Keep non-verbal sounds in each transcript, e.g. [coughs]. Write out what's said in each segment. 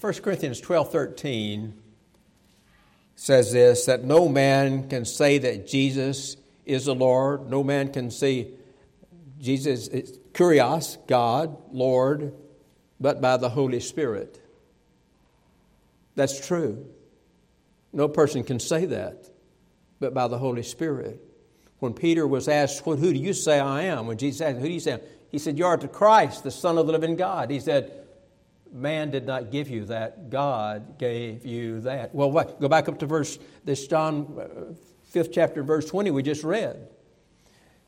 1 Corinthians 12 13 says this that no man can say that Jesus is the Lord. No man can say Jesus is Kurios, God, Lord, but by the Holy Spirit. That's true. No person can say that but by the Holy Spirit. When Peter was asked, well, Who do you say I am? When Jesus asked, Who do you say? He said, You are the Christ, the Son of the living God. He said, Man did not give you that, God gave you that. Well, what? Go back up to verse, this John, uh, fifth chapter, verse 20, we just read.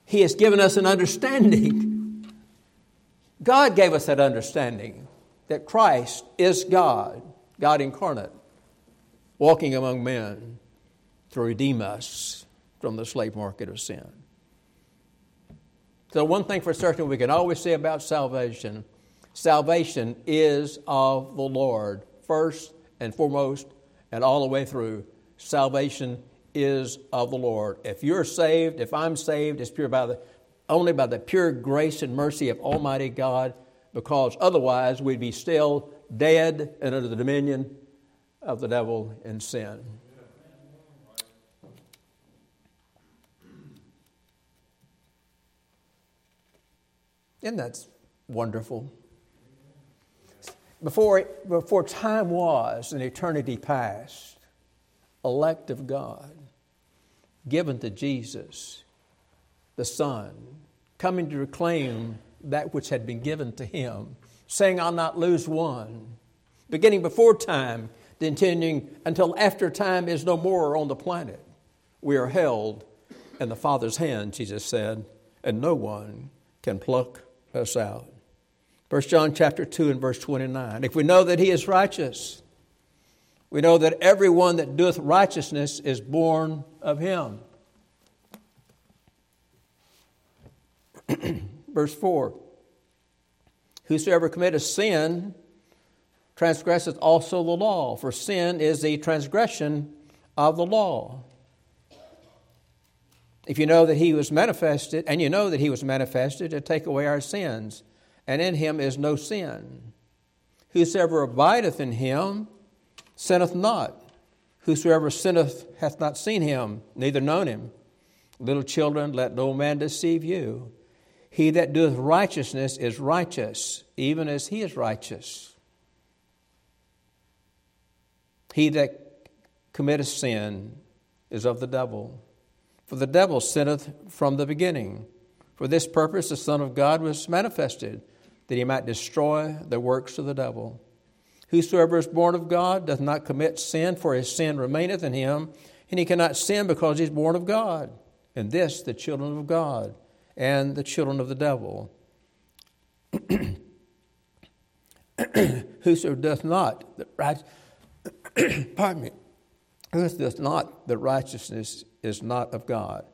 He has given us an understanding. God gave us that understanding that Christ is God, God incarnate, walking among men to redeem us from the slave market of sin. So, one thing for certain we can always say about salvation salvation is of the Lord, first and foremost, and all the way through. Salvation is of the Lord. If you're saved, if I'm saved, it's pure by the, only by the pure grace and mercy of Almighty God, because otherwise we'd be still dead and under the dominion of the devil and sin. Isn't that wonderful? Before, before time was and eternity past, elect of God, given to Jesus, the Son, coming to reclaim that which had been given to him, saying, I'll not lose one. Beginning before time, continuing until after time is no more on the planet. We are held in the Father's hand, Jesus said, and no one can pluck us out. 1 John chapter 2 and verse 29. If we know that he is righteous, we know that everyone that doeth righteousness is born of him. [clears throat] verse 4 Whosoever committeth sin transgresseth also the law, for sin is the transgression of the law. If you know that he was manifested, and you know that he was manifested to take away our sins, and in him is no sin. Whosoever abideth in him sinneth not. Whosoever sinneth hath not seen him, neither known him. Little children, let no man deceive you. He that doeth righteousness is righteous, even as he is righteous. He that committeth sin is of the devil. For the devil sinneth from the beginning. For this purpose the Son of God was manifested, that he might destroy the works of the devil. Whosoever is born of God doth not commit sin, for his sin remaineth in him, and he cannot sin because he is born of God. And this the children of God and the children of the devil. [clears throat] Whoso doth not, right, [clears throat] pardon me, who doth not the righteousness is not of God,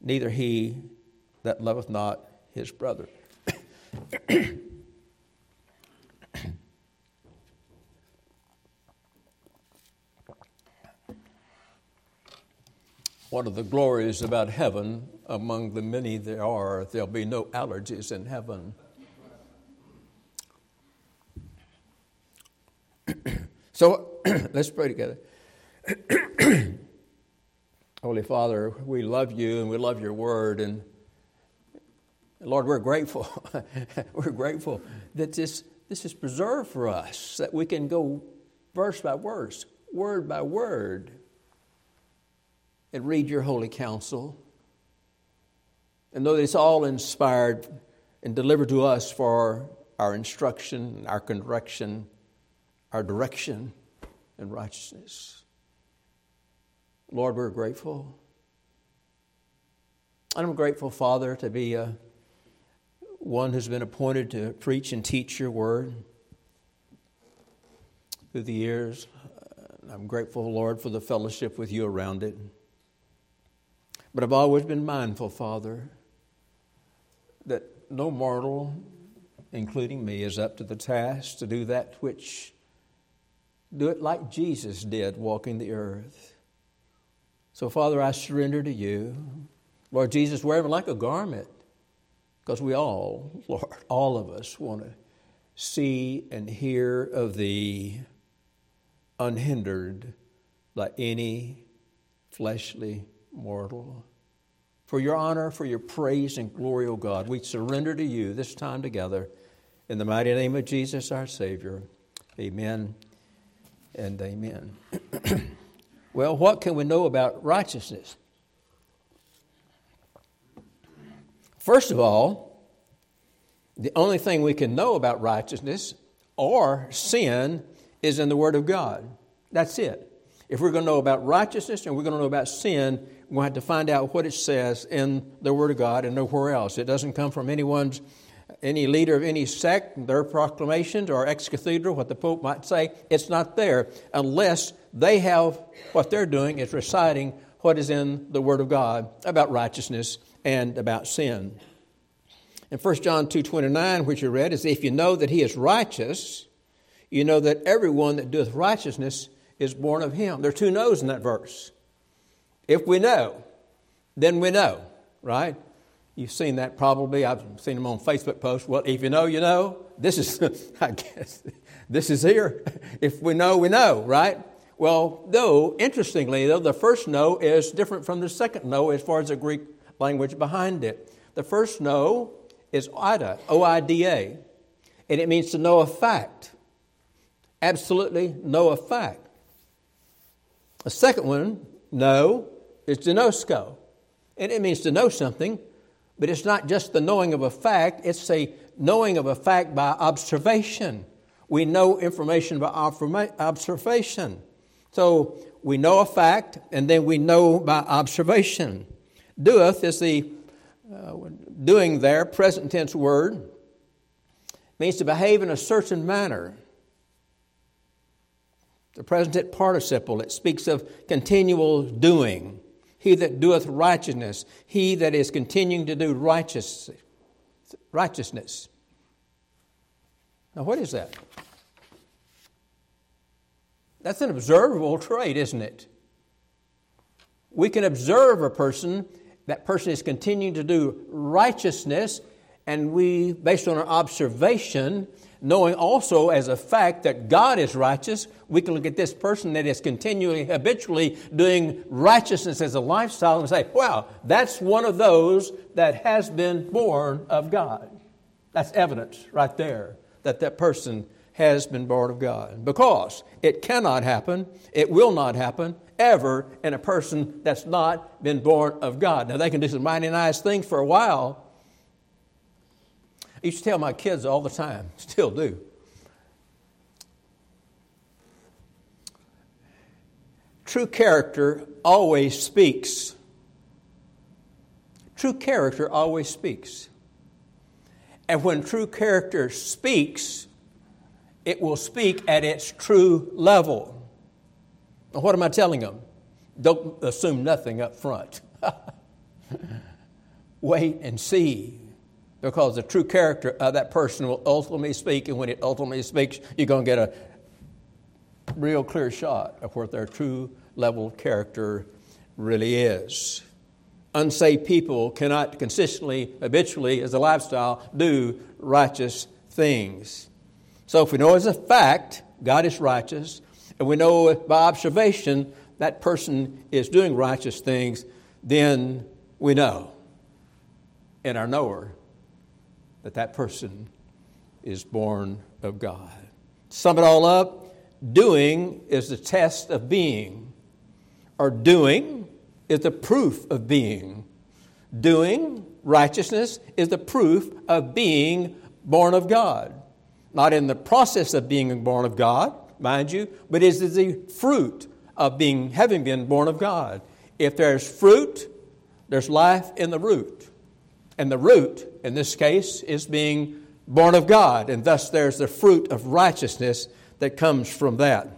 neither he that loveth not his brother. [coughs] One of the glories about heaven, among the many there are, there'll be no allergies in heaven. [coughs] so [coughs] let's pray together. Holy Father, we love you and we love your word. And Lord, we're grateful. [laughs] we're grateful that this, this is preserved for us, that we can go verse by verse, word by word, and read your holy counsel. And that it's all inspired and delivered to us for our instruction, our correction, our direction, and righteousness. Lord, we're grateful. And I'm grateful, Father, to be a, one who's been appointed to preach and teach your word through the years. I'm grateful, Lord, for the fellowship with you around it. But I've always been mindful, Father, that no mortal, including me, is up to the task to do that which, do it like Jesus did walking the earth. So, Father, I surrender to you. Lord Jesus, wear me like a garment because we all, [laughs] Lord, all of us want to see and hear of Thee unhindered by any fleshly mortal. For your honor, for your praise and glory, O God, we surrender to you this time together. In the mighty name of Jesus, our Savior. Amen and amen. [clears throat] well, what can we know about righteousness? First of all, the only thing we can know about righteousness or sin is in the Word of God. That's it. If we're going to know about righteousness and we're going to know about sin, we're going to have to find out what it says in the Word of God and nowhere else. It doesn't come from anyone's, any leader of any sect, their proclamations or ex cathedra, what the Pope might say. It's not there unless they have what they're doing is reciting what is in the Word of God about righteousness and about sin. In 1 John 2.29, which you read, is if you know that he is righteous, you know that everyone that doeth righteousness is born of him. There are two no's in that verse. If we know, then we know, right? You've seen that probably. I've seen them on Facebook posts. Well, if you know, you know. This is, [laughs] I guess, this is here. If we know, we know, right? Well, though, interestingly, though, the first no is different from the second no as far as the Greek language behind it. The first no is oida, O I D A, and it means to know a fact. Absolutely know a fact. The second one, know, is gnosko. And it means to know something, but it's not just the knowing of a fact, it's a knowing of a fact by observation. We know information by observation. So we know a fact, and then we know by observation. Doeth is the uh, doing there, present tense word, means to behave in a certain manner. The present participle, it speaks of continual doing. He that doeth righteousness, he that is continuing to do righteous, righteousness. Now, what is that? That's an observable trait, isn't it? We can observe a person, that person is continuing to do righteousness, and we, based on our observation, knowing also as a fact that God is righteous, we can look at this person that is continually, habitually doing righteousness as a lifestyle and say, wow, that's one of those that has been born of God. That's evidence right there that that person has been born of God. Because it cannot happen, it will not happen ever in a person that's not been born of God. Now, they can do some mighty nice things for a while, I used to tell my kids all the time, [laughs] still do. True character always speaks. True character always speaks. And when true character speaks, it will speak at its true level. What am I telling them? Don't assume nothing up front. [laughs] Wait and see because the true character of that person will ultimately speak, and when it ultimately speaks, you're going to get a real clear shot of what their true level of character really is. Unsaved people cannot consistently, habitually, as a lifestyle, do righteous things. So if we know as a fact God is righteous, and we know by observation that person is doing righteous things, then we know in our knower that that person is born of God. Sum it all up doing is the test of being, or doing is the proof of being. Doing, righteousness, is the proof of being born of God. Not in the process of being born of God, mind you, but is the fruit of being having been born of God. If there's fruit, there's life in the root. And the root, in this case, is being born of God, and thus there's the fruit of righteousness that comes from that.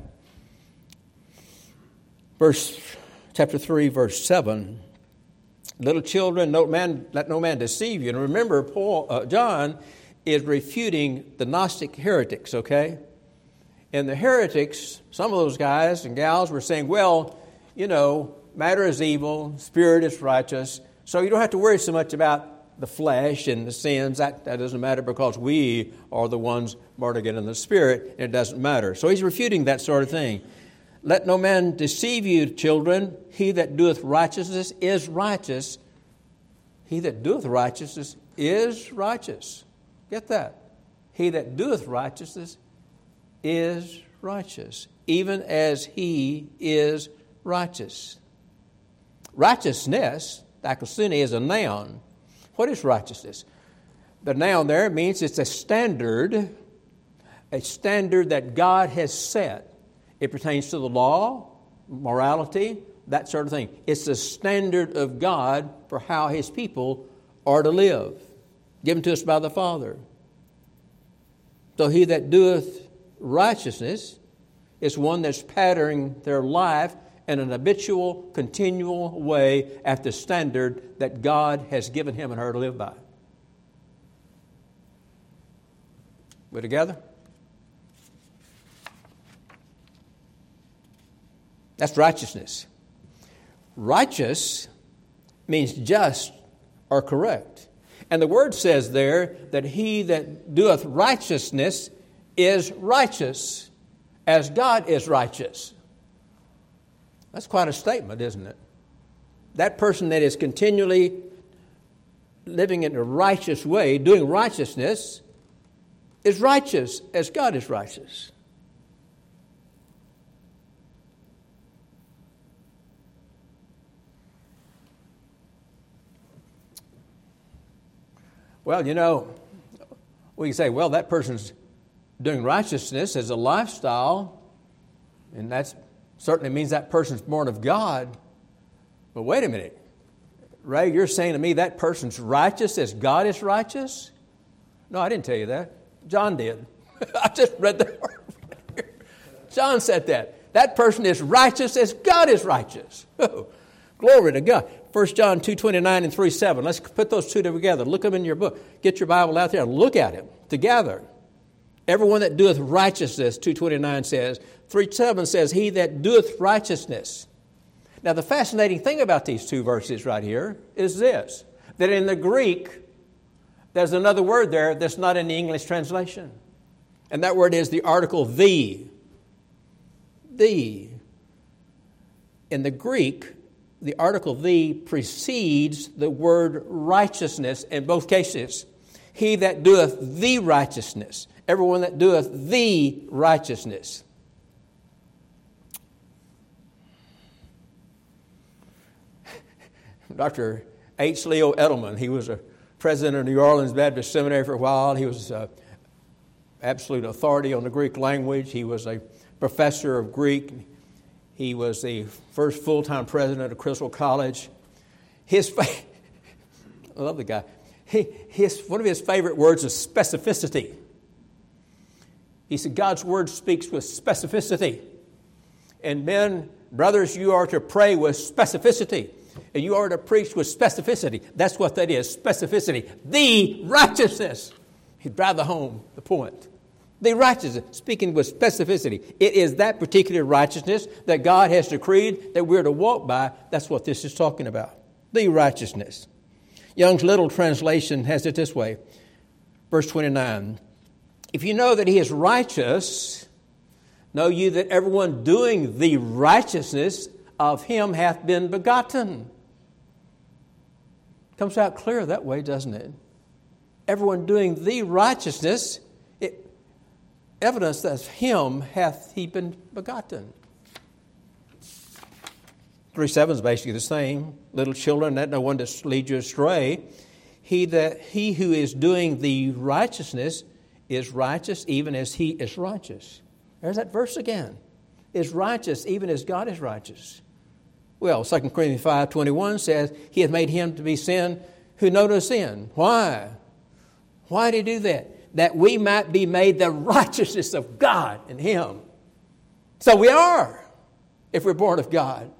Verse chapter 3, verse 7. Little children, no man, let no man deceive you. And remember, Paul, uh, John is refuting the Gnostic heretics, okay? And the heretics, some of those guys and gals were saying, well, you know, matter is evil, spirit is righteous, so you don't have to worry so much about the flesh and the sins, that, that doesn't matter because we are the ones born again in the Spirit, and it doesn't matter. So he's refuting that sort of thing. Let no man deceive you, children. He that doeth righteousness is righteous. He that doeth righteousness is righteous. Get that. He that doeth righteousness is righteous, even as he is righteous. Righteousness, dikaiosune, is a noun. What is righteousness? The noun there means it's a standard, a standard that God has set. It pertains to the law, morality, that sort of thing. It's the standard of God for how His people are to live, given to us by the Father. So he that doeth righteousness is one that's patterning their life in an habitual, continual way at the standard that God has given him and her to live by. We're together? That's righteousness. Righteous means just or correct. And the word says there that he that doeth righteousness is righteous as God is righteous. That's quite a statement, isn't it? That person that is continually living in a righteous way, doing righteousness, is righteous as God is righteous. Well, you know, we can say, well, that person's doing righteousness as a lifestyle, and that certainly means that person's born of God. But wait a minute. Ray, you're saying to me that person's righteous as God is righteous? No, I didn't tell you that. John did. [laughs] I just read the [laughs] John said that. That person is righteous as God is righteous. [laughs] Oh, glory to God. 1 John 2 29 and 3 7. Let's put those two together. Look them in your book. Get your Bible out there and look at it together. Everyone that doeth righteousness, 229 says. 3 7 says, He that doeth righteousness. Now, the fascinating thing about these two verses right here is this that in the Greek, there's another word there that's not in the English translation. And that word is the article the. The. In the Greek, the article the precedes the word righteousness in both cases. He that doeth the righteousness, everyone that doeth the righteousness. [laughs] Dr. H. Leo Eddleman, he was a president of New Orleans Baptist Seminary for a while. He was an absolute authority on the Greek language. He was a professor of Greek. He was the first full time president of Criswell College. His, [laughs] I love the guy. He, his, one of his favorite words is specificity. He said, God's word speaks with specificity. And men, brothers, you are to pray with specificity. And you are to preach with specificity. That's what that is specificity. The righteousness. He'd the home the point. The righteousness, speaking with specificity. It is that particular righteousness that God has decreed that we're to walk by. That's what this is talking about. The righteousness. Young's Literal Translation has it this way verse 29 If you know that he is righteous, know you that everyone doing the righteousness of him hath been begotten. Comes out clear that way, doesn't it? Everyone doing the righteousness it, evidence that him hath he been begotten. 3 7 is basically the same. Little children, let no one to lead you astray. He, that, he who is doing the righteousness is righteous even as he is righteous. There's that verse again. Is righteous even as God is righteous. Well, 2 Corinthians 5 21 says, He hath made him to be sin who know no sin. Why? Why did he do that? that we might be made the righteousness of God in Him. So we are, if we're born of God,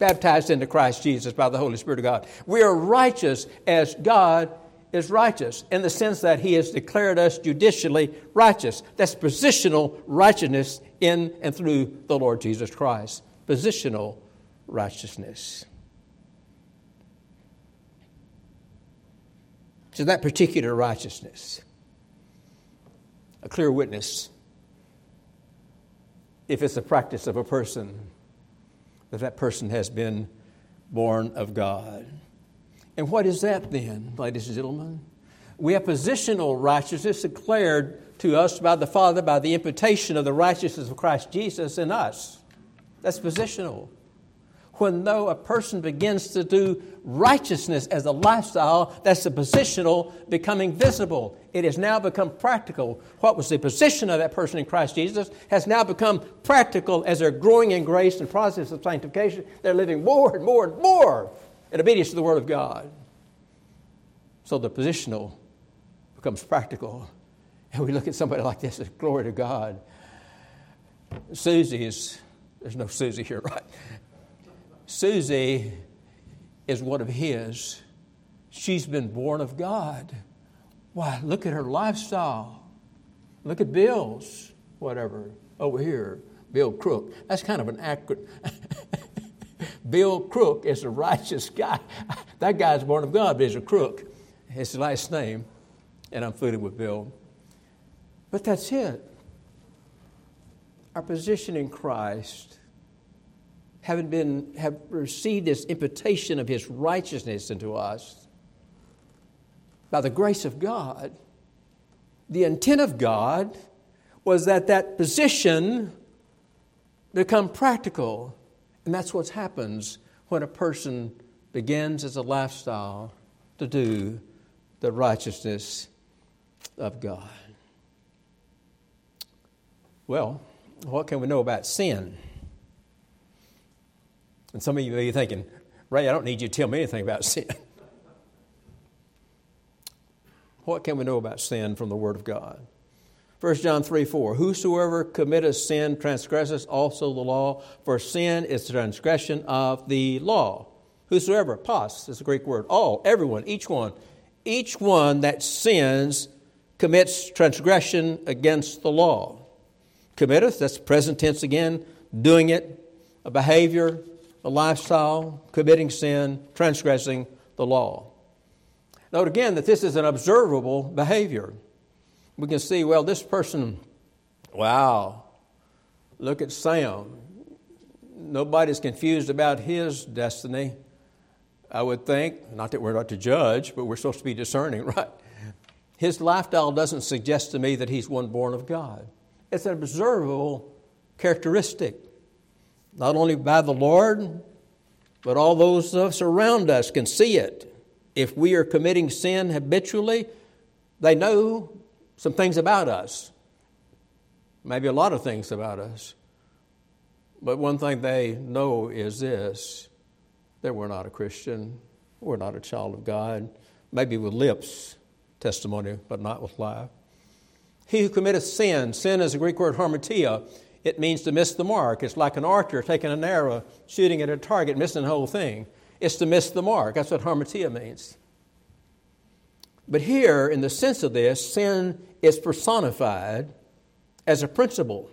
baptized into Christ Jesus by the Holy Spirit of God. We are righteous as God is righteous in the sense that He has declared us judicially righteous. That's positional righteousness in and through the Lord Jesus Christ. Positional righteousness. So, that particular righteousness a clear witness if it's a practice of a person, that that person has been born of God. And what is that then, ladies and gentlemen? We have positional righteousness declared to us by the Father by the imputation of the righteousness of Christ Jesus in us. That's positional. When though a person begins to do righteousness as a lifestyle, that's the positional becoming visible. It has now become practical. What was the position of that person in Christ Jesus has now become practical as they're growing in grace and process of sanctification. They're living more and more and more in obedience to the Word of God. So the positional becomes practical. And we look at somebody like this as glory to God. Susie is, there's no Susie here, right? Susie is one of his. She's been born of God. Why, look at her lifestyle. Look at Bill's, whatever, over here. Bill Crook. That's kind of an accurate. [laughs] Bill Crook is a righteous guy. [laughs] That guy's born of God, but he's a crook. His last name, and I'm fooling with Bill. But that's it. Our position in Christ, having been have received this imputation of his righteousness into us by the grace of God, the intent of God was that that position become practical. And that's what happens when a person begins as a lifestyle to do the righteousness of God. Well, what can we know about sin? And some of you may be thinking, Ray, I don't need you to tell me anything about sin. [laughs] what can we know about sin from the Word of God? 1 John 3 4 Whosoever committeth sin transgresseth also the law, for sin is the transgression of the law. Whosoever, pas is a Greek word, all, everyone, each one. Each one that sins commits transgression against the law. Committeth, that's present tense again, doing it, a behavior, a lifestyle, committing sin, transgressing the law. Note again that this is an observable behavior. We can see, well, this person, wow, look at Sam. Nobody's confused about his destiny, I would think. Not that we're not to judge, but we're supposed to be discerning, [laughs] right? His lifestyle doesn't suggest to me that he's one born of God. It's an observable characteristic, not only by the Lord, but all those of us around us can see it. If we are committing sin habitually, they know some things about us, maybe a lot of things about us. But one thing they know is this that we're not a Christian, we're not a child of God, maybe with lips testimony, but not with life. He who committeth sin, sin is a Greek word hamartia. It means to miss the mark. It's like an archer taking an arrow, shooting at a target, missing the whole thing. It's to miss the mark. That's what hamartia means. But here, in the sense of this, sin is personified as a principle.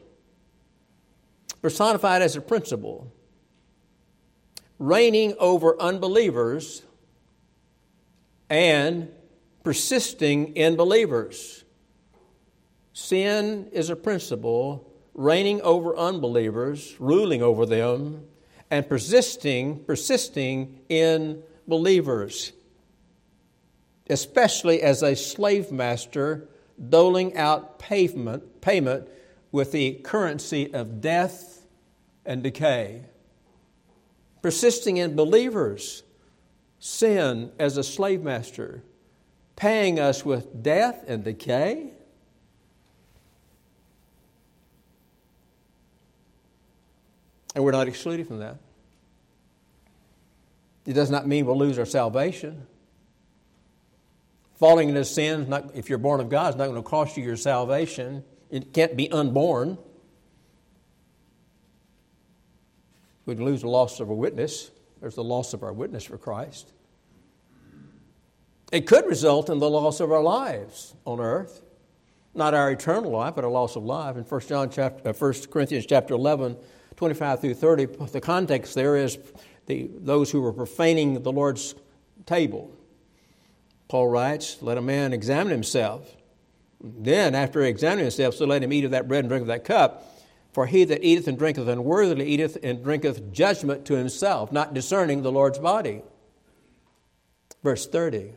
Personified as a principle. Reigning over unbelievers and persisting in believers. Sin is a principle reigning over unbelievers, ruling over them, and persisting, persisting in believers, especially as a slave master doling out payment, payment with the currency of death and decay. Persisting in believers, sin as a slave master paying us with death and decay? And we're not excluded from that. It does not mean we'll lose our salvation. Falling into sin, not, if you're born of God, is not going to cost you your salvation. It can't be unborn. We'd lose the loss of a witness. There's the loss of our witness for Christ. It could result in the loss of our lives on earth. Not our eternal life, but a loss of life. In 1, John chapter, uh, 1 Corinthians chapter 11, 25 through 30, the context there is the, those who were profaning the Lord's table. Paul writes, Let a man examine himself. Then, after examining himself, so let him eat of that bread and drink of that cup. For he that eateth and drinketh unworthily eateth and drinketh judgment to himself, not discerning the Lord's body. Verse 30,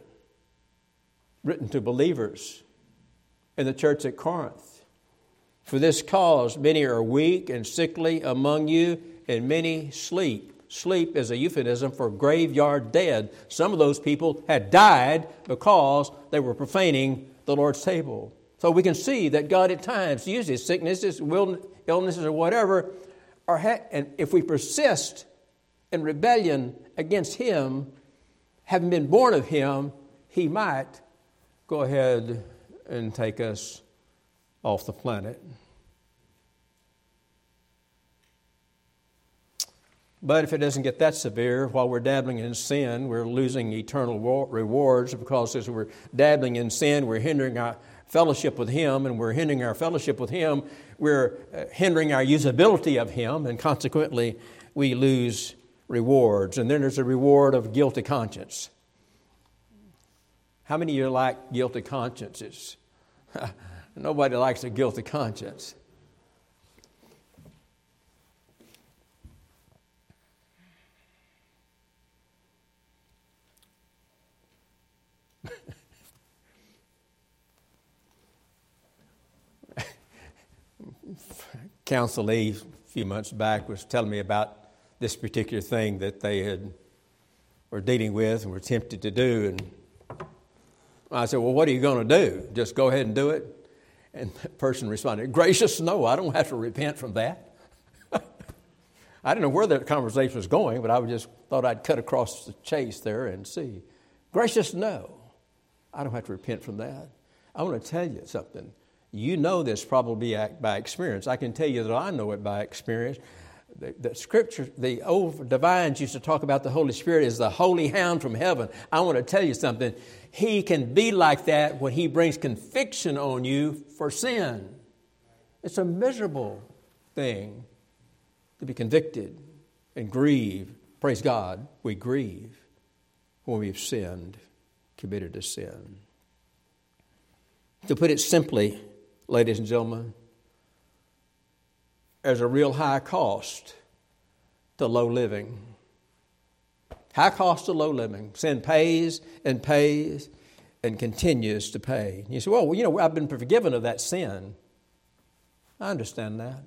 written to believers in the church at Corinth. For this cause, many are weak and sickly among you, and many sleep. Sleep is a euphemism for graveyard dead. Some of those people had died because they were profaning the Lord's table. So we can see that God at times uses sicknesses, illnesses, or whatever, or ha- and if we persist in rebellion against Him, having been born of Him, He might go ahead and take us off the planet. But if it doesn't get that severe, while we're dabbling in sin, we're losing eternal rewards because as we're dabbling in sin, we're hindering our fellowship with Him, and we're hindering our fellowship with Him, we're uh, hindering our usability of Him, and consequently, we lose rewards. And then there's a reward of guilty conscience. How many of you like guilty consciences? [laughs] Nobody likes a guilty conscience. Council a a few months back was telling me about this particular thing that they had were dealing with and were tempted to do. And I said, Well, what are you going to do? Just go ahead and do it? And the person responded, Gracious, no, I don't have to repent from that. [laughs] I didn't know where that conversation was going, but I just thought I'd cut across the chase there and see. Gracious, no, I don't have to repent from that. I want to tell you something. You know this probably by experience. I can tell you that I know it by experience. The, the, scripture, the old divines used to talk about the Holy Spirit as the holy hound from heaven. I want to tell you something. He can be like that when he brings conviction on you for sin. It's a miserable thing to be convicted and grieve. Praise God, we grieve when we've sinned, committed a sin. To put it simply, ladies and gentlemen, there's a real high cost to low living. High cost to low living. Sin pays and pays and continues to pay. You say, well, you know, I've been forgiven of that sin. I understand that.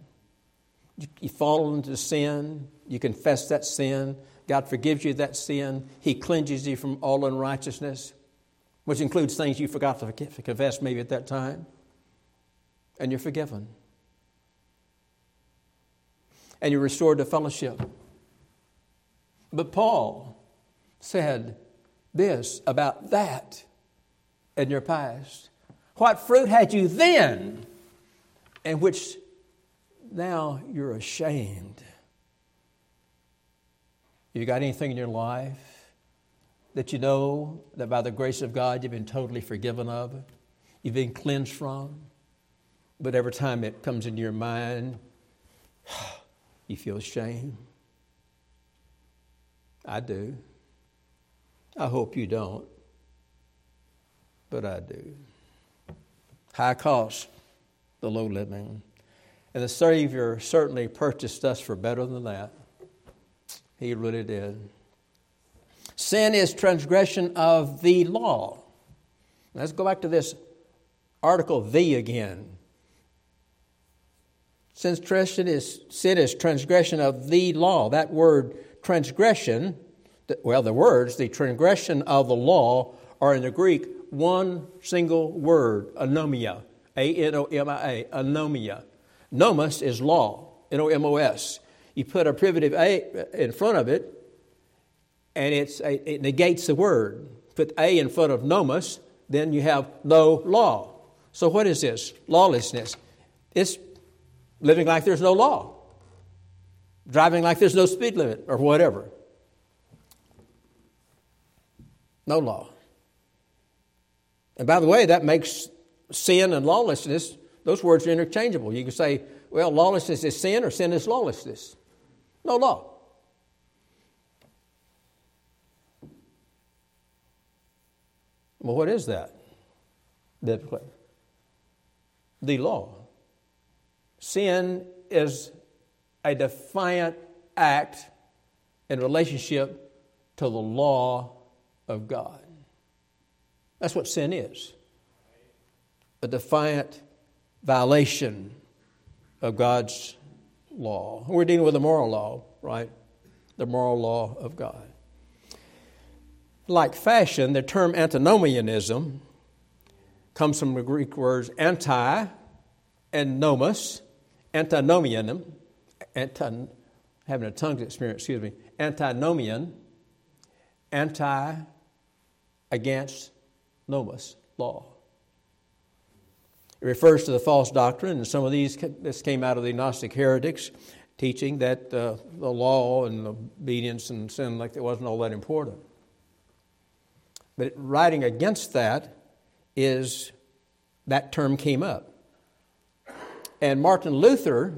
You, you fall into sin, you confess that sin, God forgives you that sin, He cleanses you from all unrighteousness, which includes things you forgot to confess maybe at that time and you're forgiven. And you're restored to fellowship. But Paul said this about that in your past. What fruit had you then, in which now you're ashamed? You got anything in your life that you know that by the grace of God you've been totally forgiven of? You've been cleansed from? But every time it comes into your mind, [sighs] you feel shame. I do. I hope you don't, but I do. High cost, the low living. And the Savior certainly purchased us for better than that. He really did. Sin is transgression of the law. Let's go back to this article, the again. Since transgression is, sin is transgression of the law, that word transgression, well, the words, the transgression of the law, are in the Greek one single word, anomia. A N O M I A, anomia. Nomos is law, N O M O S. You put a privative A in front of it, and it's a, it negates the word. Put A in front of nomos, then you have no law. So, what is this? Lawlessness. It's living like there's no law, driving like there's no speed limit or whatever. No law. And by the way, that makes sin and lawlessness, those words are interchangeable. You can say, well, lawlessness is sin or sin is lawlessness. No law. Well, what is that biblically? The law. Sin is a defiant act in relationship to the law of God. That's what sin is a defiant violation of God's law. We're dealing with the moral law, right? The moral law of God. Like fashion, the term antinomianism comes from the Greek words anti and nomos, antinomianism, anti, having a tongue experience, excuse me, antinomian, anti against nomos, law. It refers to the false doctrine, and some of these this came out of the Gnostic heretics, teaching that uh, the law and obedience and sin like it wasn't all that important. But writing against that is that term came up. And Martin Luther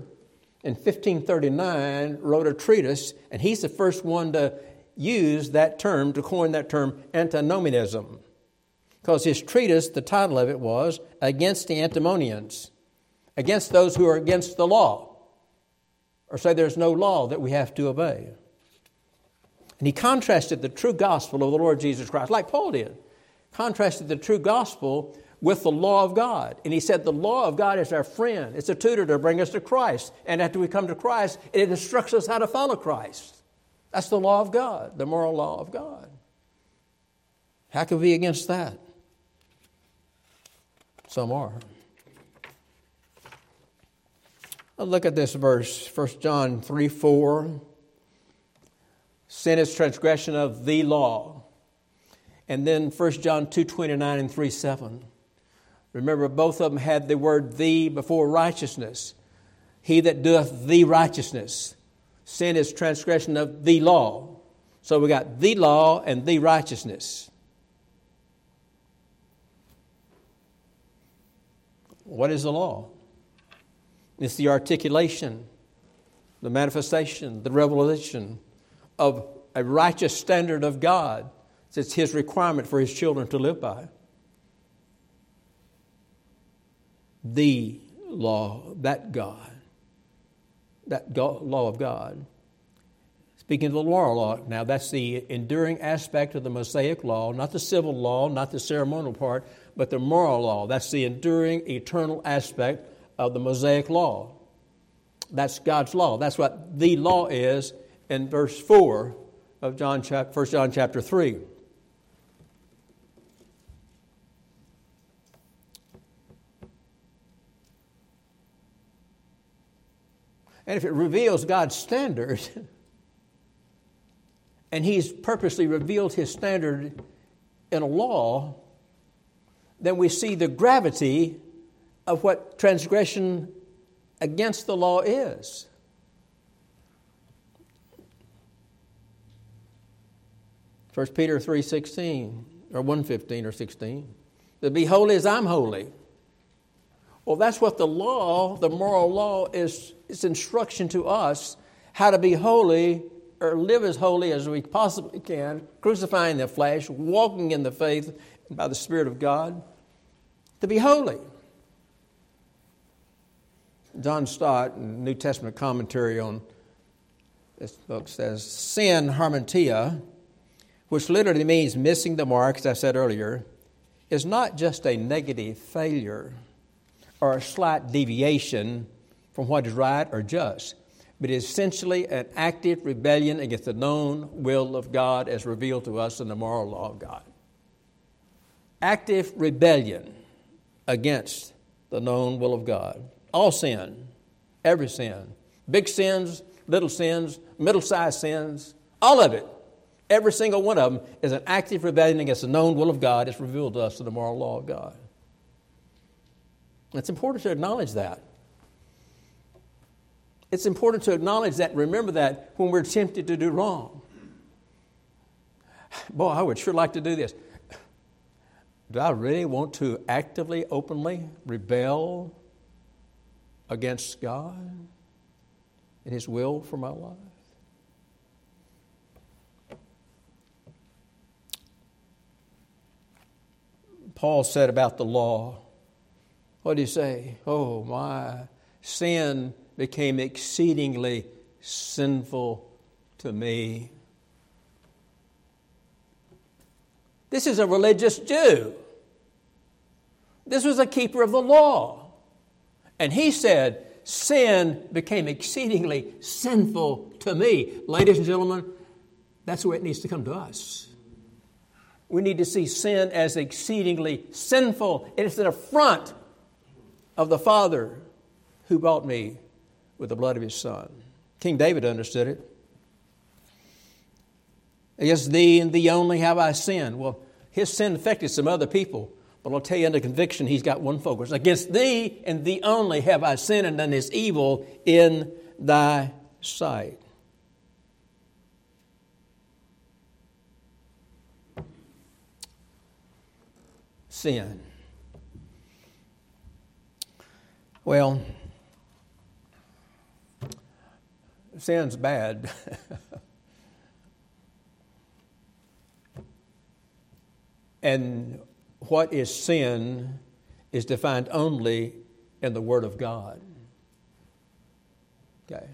in 1539 wrote a treatise, and he's the first one to use that term, to coin that term, antinomianism. Because his treatise, the title of it was Against the Antinomians, against those who are against the law, or say there's no law that we have to obey. And he contrasted the true gospel of the Lord Jesus Christ, like Paul did, contrasted the true gospel with the law of God. And he said the law of God is our friend, it's a tutor to bring us to Christ. And after we come to Christ, it instructs us how to follow Christ. That's the law of God, the moral law of God. How can we be against that? Some are. look at this verse, 1 John 3 4. Sin is transgression of the law. And then 1 John 2 29 and 3 7. Remember, both of them had the word the before righteousness. He that doeth the righteousness. Sin is transgression of the law. So we got the law and the righteousness. What is the law? It's the articulation, the manifestation, the revelation of a righteous standard of God. It's His requirement for His children to live by. The law, that God, that law of God. Speaking of the moral law, now that's the enduring aspect of the Mosaic law, not the civil law, not the ceremonial part, but the moral law. That's the enduring, eternal aspect of the Mosaic law. That's God's law. That's what the law is in verse 4 of John, 1 John chapter 3. And if it reveals God's standard, [laughs] and He's purposely revealed His standard in a law, then we see the gravity of what transgression against the law is. First Peter 3:16 or 115 or 16. To be holy as I'm holy. Well, that's what the law, the moral law, is its instruction to us how to be holy or live as holy as we possibly can, crucifying the flesh, walking in the faith by the Spirit of God, to be holy. John Stott, New Testament commentary on this book, says sin, hamartia, which literally means missing the mark, as I said earlier, is not just a negative failure or a slight deviation from what is right or just, but is essentially an active rebellion against the known will of God as revealed to us in the moral law of God. Active rebellion against the known will of God. All sin, every sin, big sins, little sins, middle sized sins, all of it, every single one of them is an active rebellion against the known will of God as revealed to us in the moral law of God. It's important to acknowledge that. It's important to acknowledge that, remember that when we're tempted to do wrong. Boy, I would sure like to do this. Do I really want to actively, openly rebel against God and His will for my life? Paul said about the law, what did he say? Oh, my sin became exceedingly sinful to me. This is a religious Jew. This was a keeper of the law. And he said, Sin became exceedingly sinful to me. Ladies and gentlemen, that's where it needs to come to us. We need to see sin as exceedingly sinful. It is an affront of the Father who bought me with the blood of his Son. King David understood it. Against thee and thee only have I sinned. Well, his sin affected some other people, but I'll tell you under conviction, he's got one focus. Against thee and thee only have I sinned and done this evil in thy sight. Sin. Well, sin's bad. [laughs] and what is sin is defined only in the Word of God. Okay?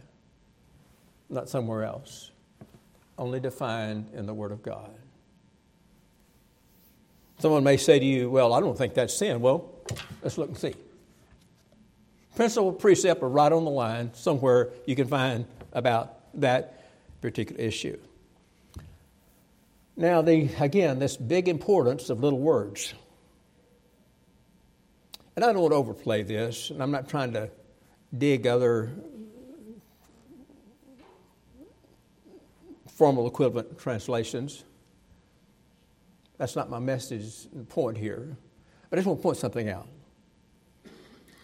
Not somewhere else. Only defined in the Word of God. Someone may say to you, Well, I don't think that's sin. Well, let's look and see. Principle precept are right on the line. Somewhere you can find about that particular issue. Now, the, again, this big importance of little words. And I don't want to overplay this, and I'm not trying to dig other formal equivalent translations. That's not my message point here. I just want to point something out.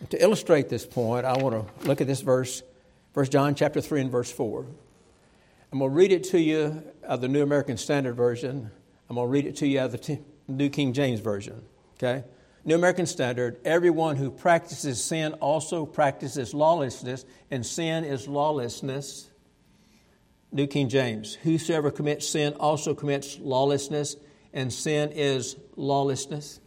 To illustrate this point, I want to look at this verse, 1 John chapter 3 and verse 4. I'm going to read it to you out of the New American Standard Version. I'm going to read it to you out of the New King James Version. Okay? New American Standard, everyone who practices sin also practices lawlessness, and sin is lawlessness. New King James, whosoever commits sin also commits lawlessness, and sin is lawlessness.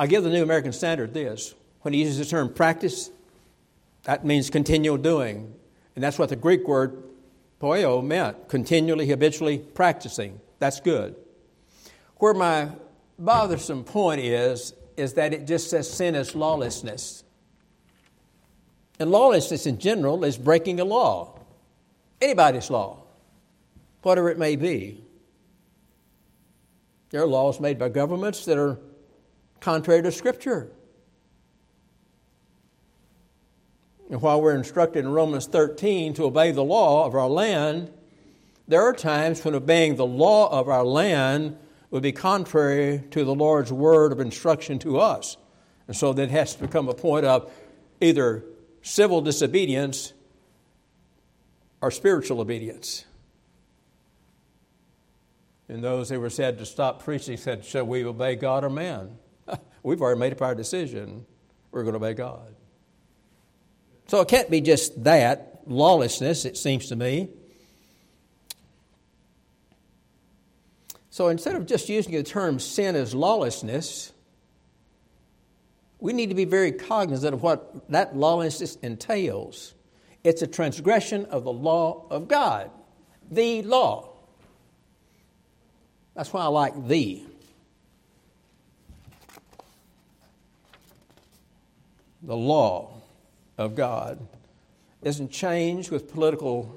I give the New American Standard this. When he uses the term practice, that means continual doing. And that's what the Greek word poio meant continually, habitually practicing. That's good. Where my bothersome point is, is that it just says sin is lawlessness. And lawlessness in general is breaking a law, anybody's law, whatever it may be. There are laws made by governments that are contrary to Scripture. And while we're instructed in Romans 13 to obey the law of our land, there are times when obeying the law of our land would be contrary to the Lord's word of instruction to us. And so that has to become a point of either civil disobedience or spiritual obedience. And those who were said to stop preaching said, Shall we obey God or man? We've already made up our decision. We're going to obey God. So it can't be just that lawlessness, it seems to me. So instead of just using the term sin as lawlessness, we need to be very cognizant of what that lawlessness entails. It's a transgression of the law of God, the law. That's why I like the. The law of God isn't changed with political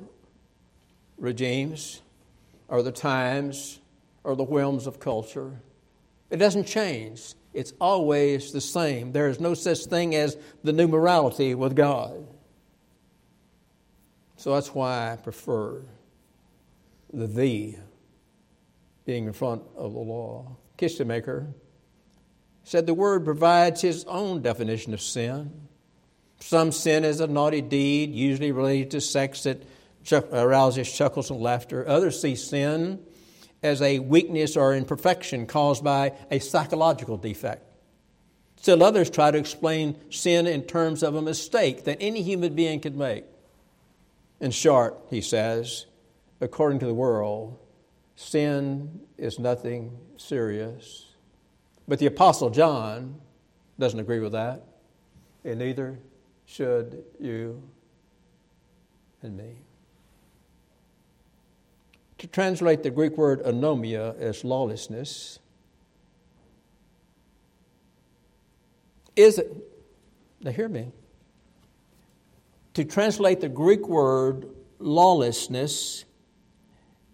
regimes or the times or the whims of culture. It doesn't change. It's always the same. There is no such thing as the new morality with God. So that's why I prefer the thee being in front of the law. Kistemaker said the word provides his own definition of sin. Some sin is a naughty deed, usually related to sex that arouses chuckles and laughter. Others see sin as a weakness or imperfection caused by a psychological defect. Still others try to explain sin in terms of a mistake that any human being could make. In short, he says, according to the world, sin is nothing serious. But the Apostle John doesn't agree with that. and neither should you and me. To translate the Greek word anomia as lawlessness, is it, now hear me, to translate the Greek word lawlessness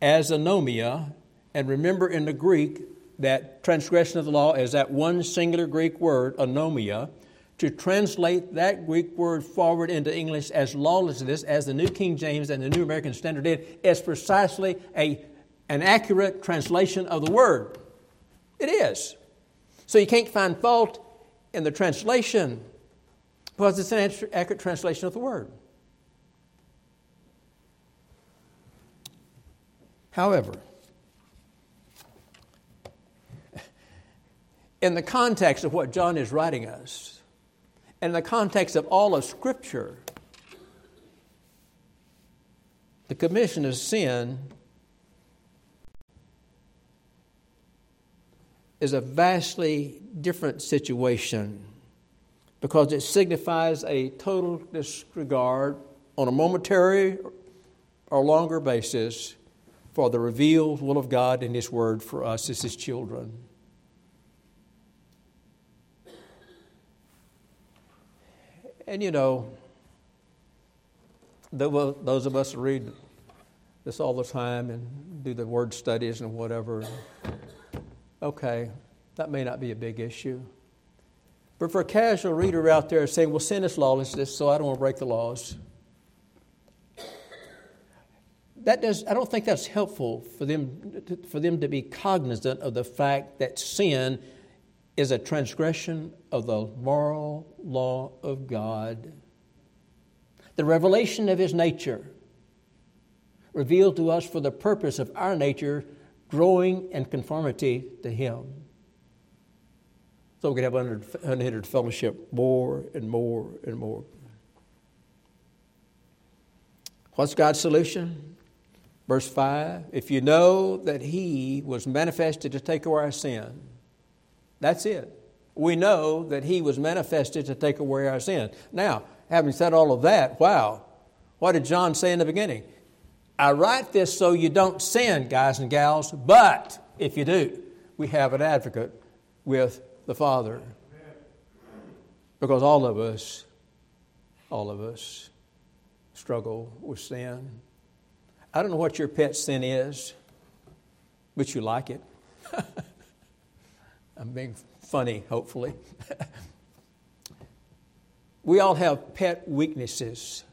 as anomia, and remember in the Greek that transgression of the law is that one singular Greek word, anomia, to translate that Greek word forward into English as lawlessness, as the New King James and the New American Standard did, is precisely a, an accurate translation of the word. It is. So you can't find fault in the translation because it's an accurate translation of the word. However, in the context of what John is writing us, and in the context of all of Scripture, the commission of sin is a vastly different situation because it signifies a total disregard on a momentary or longer basis for the revealed will of God in His Word for us as His children. And you know, those of us who read this all the time and do the word studies and whatever, okay, that may not be a big issue. But for a casual reader out there saying, well, sin is lawlessness, so I don't want to break the laws. That does, I don't think that's helpful for them, for them to be cognizant of the fact that sin is a transgression of the moral law of God. The revelation of His nature, revealed to us for the purpose of our nature growing in conformity to Him. So we can have unhindered fellowship more and more and more. What's God's solution? Verse 5 If you know that He was manifested to take away our sin, that's it. We know that He was manifested to take away our sin. Now, having said all of that, wow, what did John say in the beginning? I write this so you don't sin, guys and gals, but if you do, we have an advocate with the Father. Because all of us, all of us struggle with sin. I don't know what your pet sin is, but you like it. [laughs] I'm being funny, hopefully. we all have pet weaknesses.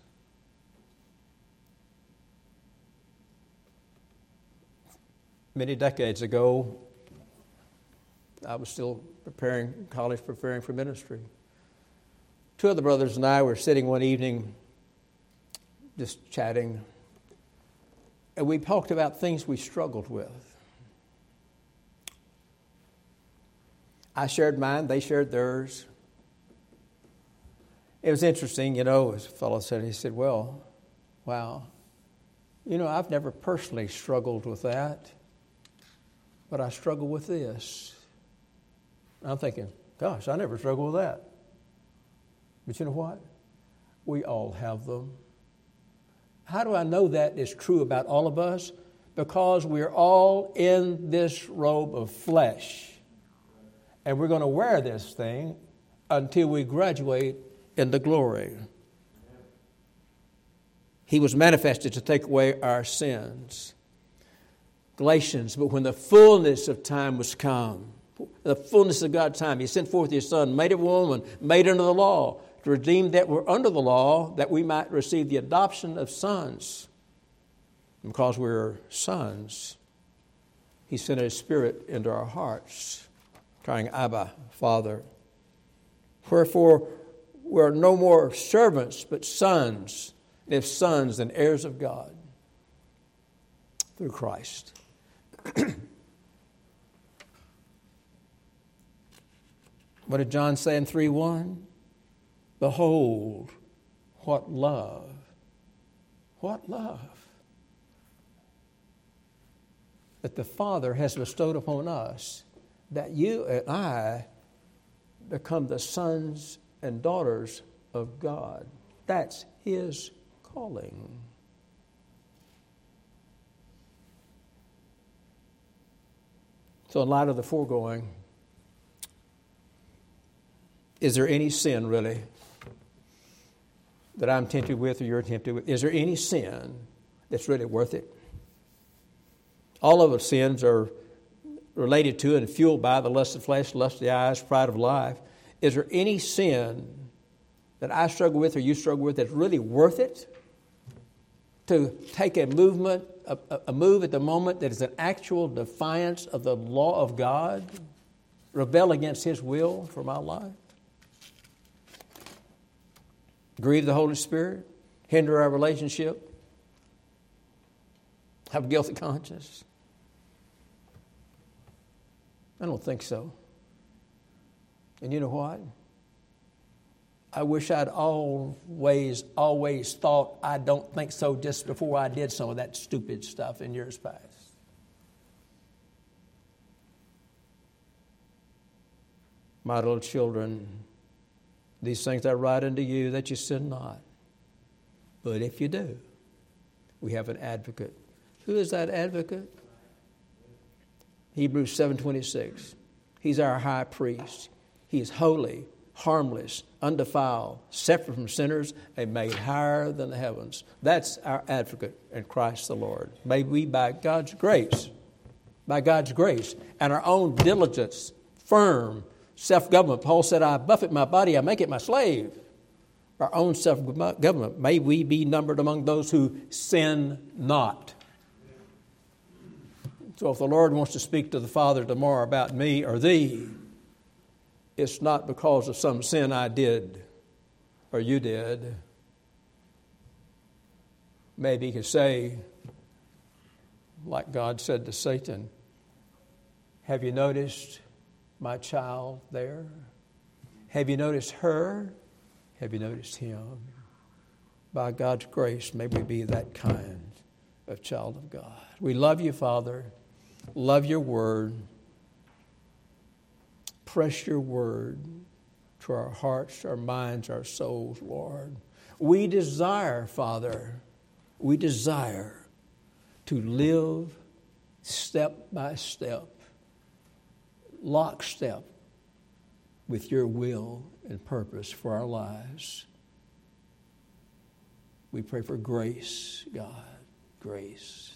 Many decades ago, I was still preparing college, preparing for ministry. Two of the brothers and I were sitting one evening just chatting, and we talked about things we struggled with. I shared mine, they shared theirs. It was interesting, you know, as a fellow said, he said, Well, wow, you know, I've never personally struggled with that, but I struggle with this. I'm thinking, gosh, I never struggled with that. But you know what? We all have them. How do I know that is true about all of us? Because we're all in this robe of flesh and we're going to wear this thing until we graduate in the glory. He was manifested to take away our sins. Galatians, but when the fullness of time was come, the fullness of God's time, He sent forth His Son, made of woman, made under the law, to redeem that were under the law, that we might receive the adoption of sons. And because we're sons, He sent His Spirit into our hearts crying, Abba, Father. Wherefore, we're no more servants, but sons, and if sons, then heirs of God through Christ. [clears throat] what did John say in 3 1? Behold, what love! What love! That the Father has bestowed upon us that you and I become the sons and daughters of God. That's his calling. So, in light of the foregoing, is there any sin really that I'm tempted with or you're tempted with? Is there any sin that's really worth it? All of our sins are related to and fueled by the lust of the flesh, lust of the eyes, pride of life. Is there any sin that I struggle with or you struggle with that's really worth it? To take a movement, a, a move at the moment that is an actual defiance of the law of God, rebel against His will for my life? Grieve the Holy Spirit? Hinder our relationship? Have a guilty conscience? I don't think so. And you know what? I wish I'd always, always thought I don't think so just before I did some of that stupid stuff in years past. My little children, these things I write unto you that you sin not. But if you do, we have an advocate. Who is that advocate? Hebrews 7:26. He's our high priest. He is holy, harmless, undefiled, separate from sinners, and made higher than the heavens. That's our advocate in Christ the Lord. May we, by God's grace, by God's grace and our own diligence, firm self government. Paul said, I buffet my body, I make it my slave. Our own self government. May we be numbered among those who sin not. So if the Lord wants to speak to the Father tomorrow about me or thee, it's not because of some sin I did or you did. Maybe he could say, like God said to Satan, Have you noticed my child there? Have you noticed her? Have you noticed him? By God's grace, may we be that kind of child of God. We love you, Father love your word, press your word to our hearts, our minds, our souls, Lord. We desire, Father, we desire to live step by step, lockstep with your will and purpose for our lives. We pray for grace, God, grace.